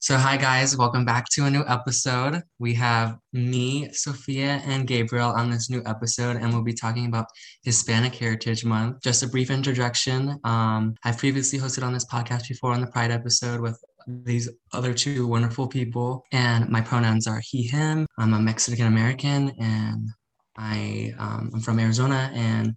So, hi guys, welcome back to a new episode. We have me, Sofia, and Gabriel on this new episode, and we'll be talking about Hispanic Heritage Month. Just a brief introduction. Um, I've previously hosted on this podcast before on the Pride episode with these other two wonderful people, and my pronouns are he, him. I'm a Mexican American, and I, um, I'm from Arizona, and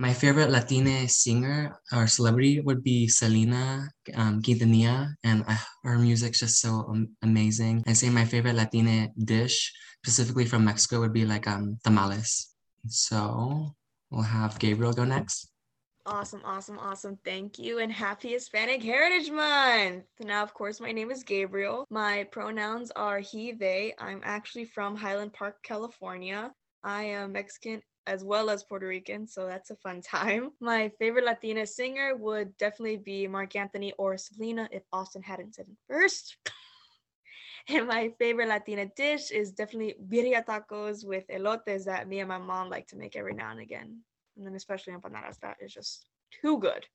my favorite Latina singer or celebrity would be Selena um, Quintanilla, and uh, her music's just so um, amazing. I say my favorite Latina dish, specifically from Mexico, would be like um, tamales. So we'll have Gabriel go next. Awesome, awesome, awesome. Thank you and happy Hispanic Heritage Month. Now, of course, my name is Gabriel. My pronouns are he, they. I'm actually from Highland Park, California. I am Mexican as well as Puerto Rican, so that's a fun time. My favorite Latina singer would definitely be Marc Anthony or Selena if Auston hadn't said it first. and my favorite Latina dish is definitely birria tacos with elotes that me and my mom like to make every now and again. And then especially empanadas, that is just too good.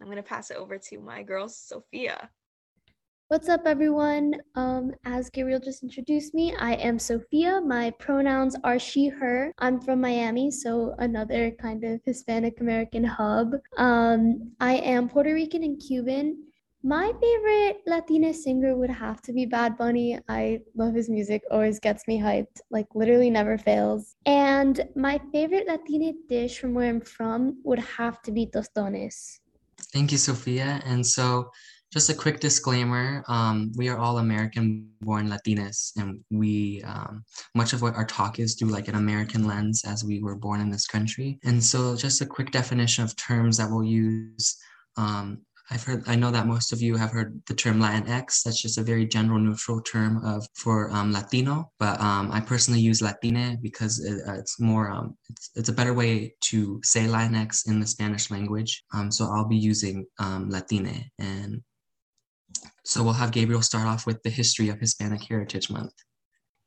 I'm gonna pass it over to my girl Sofia. What's up, everyone? Um, as Gabriel just introduced me, I am Sofia. My pronouns are she, her. I'm from Miami, so another kind of Hispanic American hub. Um, I am Puerto Rican and Cuban. My favorite Latina singer would have to be Bad Bunny. I love his music, always gets me hyped, like literally never fails. And my favorite Latina dish from where I'm from would have to be tostones. Thank you, Sofia. And so, just a quick disclaimer um, we are all american born latinas and we um, much of what our talk is through like an american lens as we were born in this country and so just a quick definition of terms that we'll use um, I've heard, I know that most of you have heard the term Latinx. That's just a very general neutral term of for um, Latino. But um, I personally use Latina because it, uh, it's more, um, it's, it's a better way to say Latinx in the Spanish language. Um, so I'll be using um, Latina. And so we'll have Gabriel start off with the history of Hispanic Heritage Month.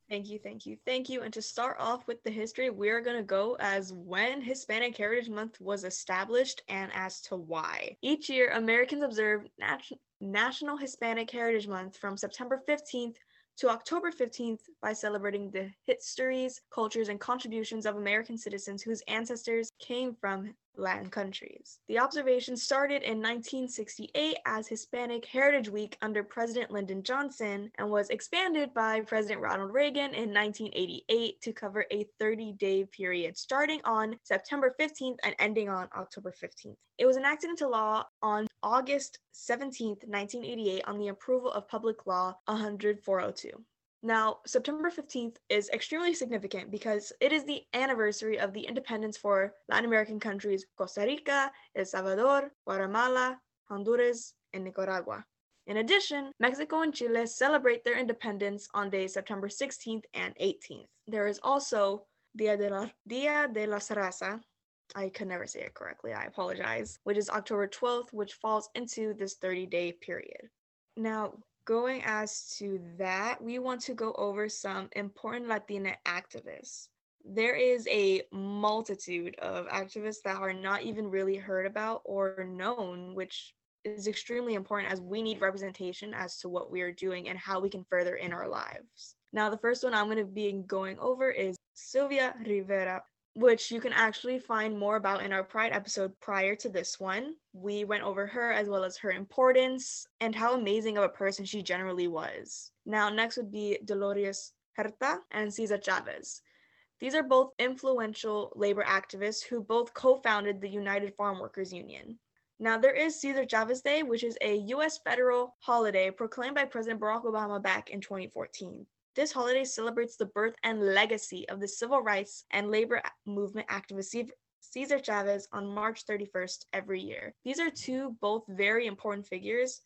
Thank you, thank you, thank you. And to start off with the history, we're going to go as when Hispanic Heritage Month was established and as to why. Each year, Americans observe Nat- National Hispanic Heritage Month from September 15th to October 15th by celebrating the histories, cultures, and contributions of American citizens whose ancestors came from Latin countries. The observation started in 1968 as Hispanic Heritage Week under President Lyndon Johnson and was expanded by President Ronald Reagan in 1988 to cover a 30 day period starting on September 15th and ending on October 15th. It was enacted into law on August 17, 1988, on the approval of Public Law 10402. Now, September 15th is extremely significant because it is the anniversary of the independence for Latin American countries Costa Rica, El Salvador, Guatemala, Honduras, and Nicaragua. In addition, Mexico and Chile celebrate their independence on days September 16th and 18th. There is also Dia de la, Dia de la Raza, I could never say it correctly, I apologize, which is October 12th, which falls into this 30 day period. Now, going as to that, we want to go over some important Latina activists. There is a multitude of activists that are not even really heard about or known, which is extremely important as we need representation as to what we are doing and how we can further in our lives. Now, the first one I'm going to be going over is Sylvia Rivera which you can actually find more about in our Pride episode prior to this one. We went over her as well as her importance and how amazing of a person she generally was. Now, next would be Dolores Huerta and Cesar Chavez. These are both influential labor activists who both co founded the United Farm Workers Union. Now, there is Cesar Chavez Day, which is a US federal holiday proclaimed by President Barack Obama back in 2014. This holiday celebrates the birth and legacy of the civil rights and labor movement activist Cesar Chavez on March 31st every year. These are two both very important figures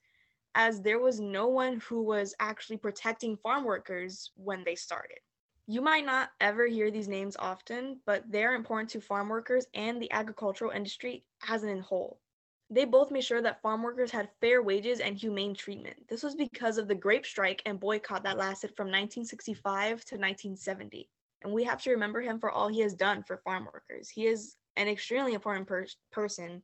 as there was no one who was actually protecting farm workers when they started. You might not ever hear these names often, but they're important to farm workers and the agricultural industry as an whole. They both made sure that farm workers had fair wages and humane treatment. This was because of the grape strike and boycott that lasted from 1965 to 1970. And we have to remember him for all he has done for farm workers. He is an extremely important per- person,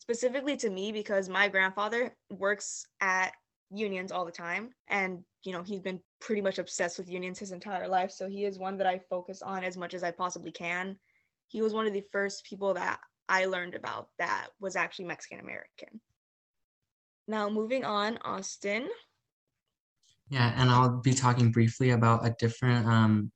specifically to me, because my grandfather works at unions all the time and you know he's been pretty much obsessed with unions his entire life so he is one that i focus on as much as i possibly can he was one of the first people that i learned about that was actually mexican american now moving on auston yeah and i'll be talking briefly about a different um,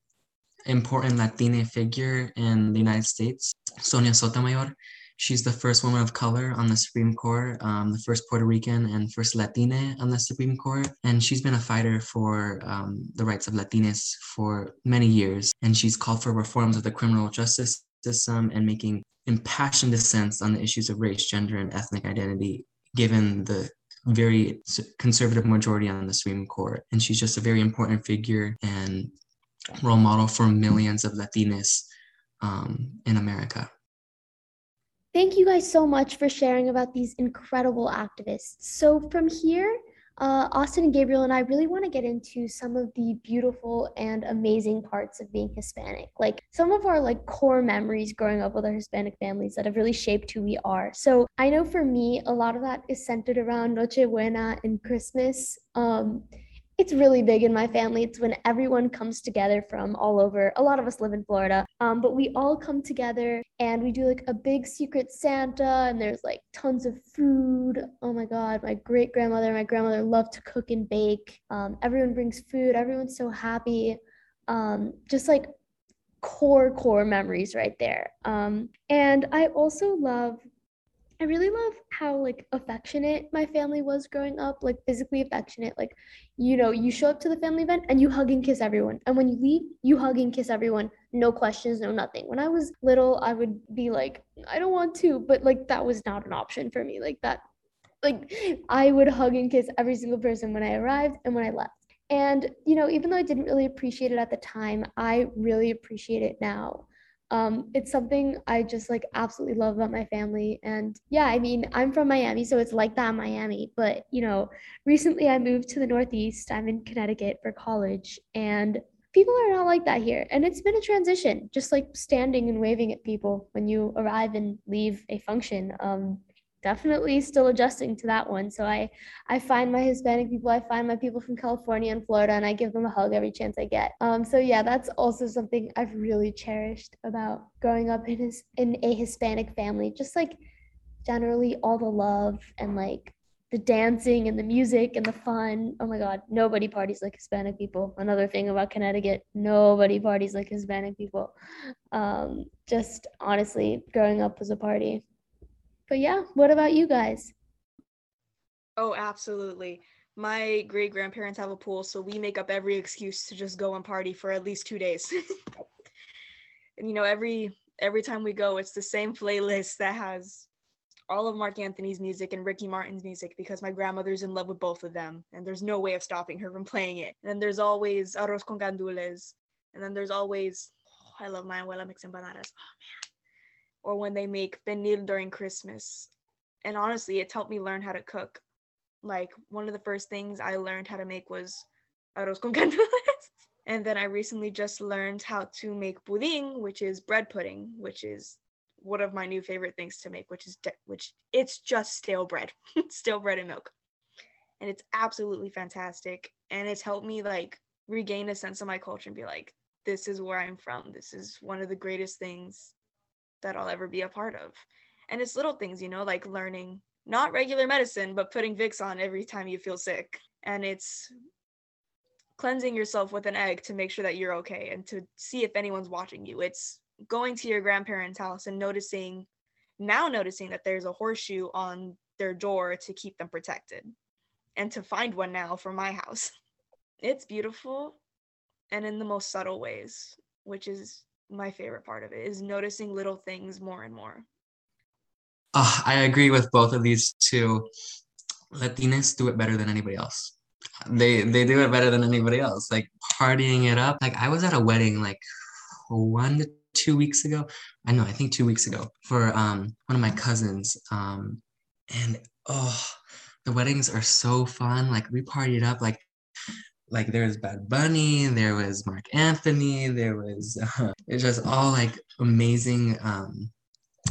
important latina figure in the united states sonia sotomayor She's the first woman of color on the Supreme Court, um, the first Puerto Rican and first Latina on the Supreme Court. And she's been a fighter for um, the rights of Latinas for many years. And she's called for reforms of the criminal justice system and making impassioned dissents on the issues of race, gender, and ethnic identity, given the very conservative majority on the Supreme Court. And she's just a very important figure and role model for millions of Latinas um, in America. Thank you guys so much for sharing about these incredible activists. So, from here, uh, Auston and Gabriel and I really want to get into some of the beautiful and amazing parts of being Hispanic, like some of our like core memories growing up with our Hispanic families that have really shaped who we are. So I know for me, a lot of that is centered around Noche Buena and Christmas. Um, it's really big in my family. It's when everyone comes together from all over. A lot of us live in Florida, um, but we all come together and we do like a big secret Santa, and there's like tons of food. Oh my God, my great grandmother, and my grandmother love to cook and bake. Um, everyone brings food. Everyone's so happy. Um, just like core core memories right there. Um, and I also love I really love how like affectionate my family was growing up, like physically affectionate. Like, you know, you show up to the family event and you hug and kiss everyone. And when you leave, you hug and kiss everyone. No questions, no nothing. When I was little, I would be like, I don't want to, but like that was not an option for me. Like that like I would hug and kiss every single person when I arrived and when I left. And, you know, even though I didn't really appreciate it at the time, I really appreciate it now um, it's something I just like absolutely love about my family. And yeah, I mean, I'm from Miami, so it's like that in Miami. But you know, recently I moved to the Northeast. I'm in Connecticut for college, and people are not like that here. And it's been a transition, just like standing and waving at people when you arrive and leave a function. Um, definitely still adjusting to that one. So I I find my Hispanic people, I find my people from California and Florida, and I give them a hug every chance I get. Um, so yeah, that's also something I've really cherished about growing up in his in a Hispanic family. Just like generally all the love and like the dancing and the music and the fun. Oh my God, nobody parties like Hispanic people. Another thing about Connecticut, nobody parties like Hispanic people. Um, just honestly, growing up was a party. But yeah, what about you guys? Oh, absolutely. My great grandparents have a pool, so we make up every excuse to just go and party for at least two days. and you know, every every time we go, it's the same playlist that has all of Marc Anthony's music and Ricky Martin's music because my grandmother's in love with both of them, and there's no way of stopping her from playing it. And then there's always arroz con gandules, and then there's always oh, I love my abuela mix empanadas. Oh man, or when they make pernil during Christmas. And honestly, it's helped me learn how to cook. Like one of the first things I learned how to make was arroz con and then I recently just learned how to make budín, which is bread pudding, which is one of my new favorite things to make, which is de- which it's just stale bread, stale bread and milk. And it's absolutely fantastic. And it's helped me like regain a sense of my culture and be like, this is where I'm from. This is one of the greatest things that I'll ever be a part of. And it's little things, you know, like learning not regular medicine, but putting Vicks on every time you feel sick. And it's cleansing yourself with an egg to make sure that you're okay and to see if anyone's watching you. It's going to your grandparents' house and noticing, now noticing that there's a horseshoe on their door to keep them protected and to find one now for my house. It's beautiful and in the most subtle ways, which is my favorite part of it is noticing little things more and more. Oh, I agree with both of these two. Latinas do it better than anybody else. They they do it better than anybody else. Like partying it up. Like I was at a wedding like one to two weeks ago. I know, I think two weeks ago for um one of my cousins. Um and oh the weddings are so fun. Like we partied up like like there was Bad Bunny, there was Marc Anthony, there was uh, it's just all like amazing um,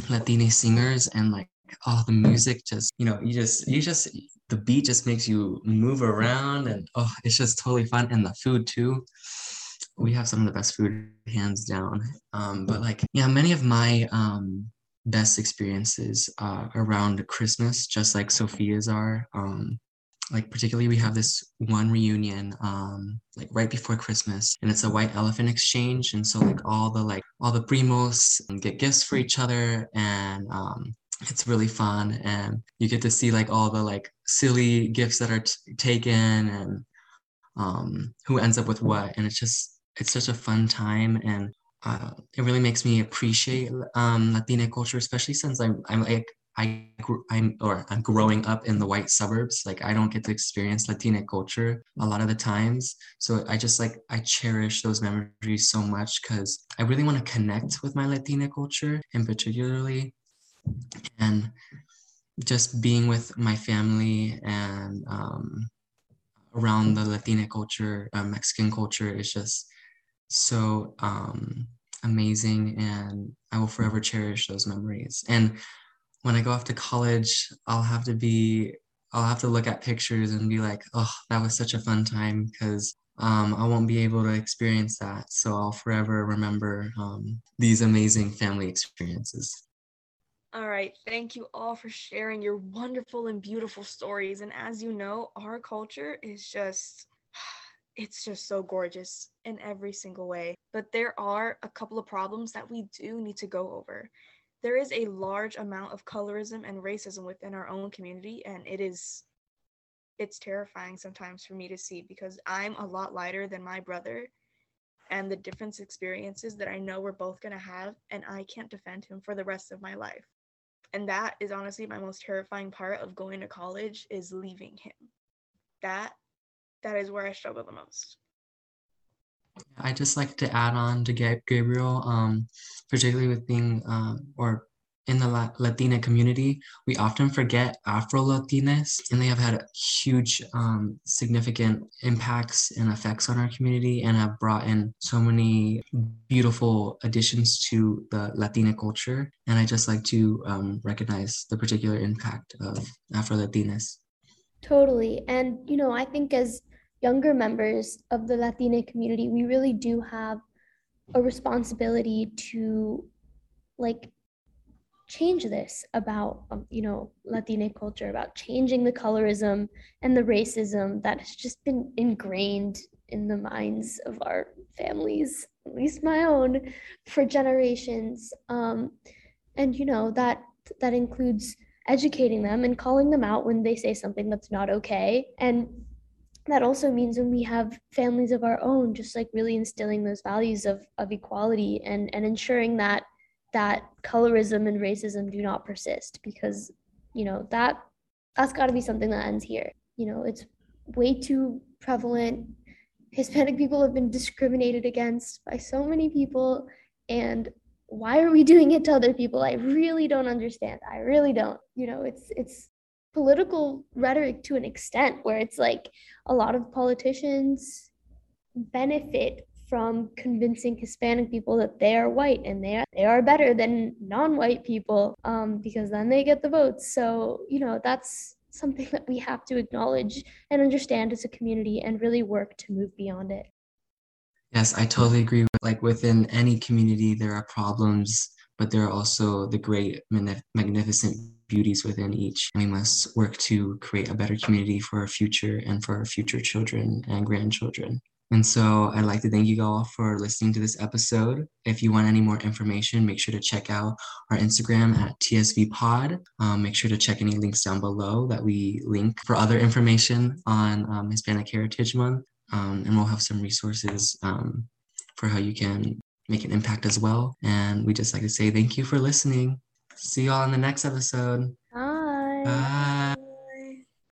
Latina singers and like oh the music just you know you just you just the beat just makes you move around and oh it's just totally fun. And the food too. We have some of the best food hands down. Um, but like yeah many of my um, best experiences uh, around christmas just like sofia's are um, like particularly we have this one reunion um like right before christmas and it's a white elephant exchange and so like all the like all the primos get gifts for each other and um it's really fun and you get to see like all the like silly gifts that are t- taken and um who ends up with what and it's just it's such a fun time and uh, it really makes me appreciate um, Latina culture, especially since I'm I'm like I I'm or I'm growing up in the white suburbs. Like I don't get to experience Latina culture a lot of the times. So I just like I cherish those memories so much because I really want to connect with my Latina culture in particularly and just being with my family and um, around the Latina culture, uh, Mexican culture is just so um, amazing and I will forever cherish those memories. And when I go off to college, I'll have to be, I'll have to look at pictures and be like, oh, that was such a fun time because um, I won't be able to experience that. So I'll forever remember um, these amazing family experiences. All right. Thank you all for sharing your wonderful and beautiful stories. And as you know, our culture is just, it's just so gorgeous in every single way. But there are a couple of problems that we do need to go over there is a large amount of colorism and racism within our own community and it is it's terrifying sometimes for me to see because i'm a lot lighter than my brother and the different experiences that i know we're both going to have and i can't defend him for the rest of my life. And that is honestly my most terrifying part of going to college is leaving him. That that is where i struggle the most I just like to add on to Gabriel, um, particularly with being uh, or in the Latina community, we often forget Afro Latinas, and they have had huge, um, significant impacts and effects on our community and have brought in so many beautiful additions to the Latina culture. And I just like to um, recognize the particular impact of Afro Latinas. Totally. And, you know, I think as younger members of the Latina community, we really do have a responsibility to like change this about um, you know Latina culture, about changing the colorism and the racism that has just been ingrained in the minds of our families, at least my own, for generations. Um, and you know that that includes educating them and calling them out when they say something that's not okay and that also means when we have families of our own just like really instilling those values of, of equality and, and ensuring that that colorism and racism do not persist because you know that that's got to be something that ends here. You know it's way too prevalent. Hispanic people have been discriminated against by so many people and why are we doing it to other people? I really don't understand. I really don't. You know it's it's political rhetoric to an extent where it's like a lot of politicians benefit from convincing Hispanic people that they are white and they are, they are better than non-white people um, because then they get the votes. So you know that's something that we have to acknowledge and understand as a community and really work to move beyond it. Yes, I totally agree. Like within any community, there are problems, but there are also the great, magnificent beauties within each. We must work to create a better community for our future and for our future children and grandchildren. And so I'd like to thank you all for listening to this episode. If you want any more information, make sure to check out our Instagram at TSV Pod. Um, make sure to check any links down below that we link for other information on um, Hispanic Heritage Month. Um, and we'll have some resources um, for how you can make an impact as well. And we just like to say thank you for listening. See you all in the next episode. Bye. Bye.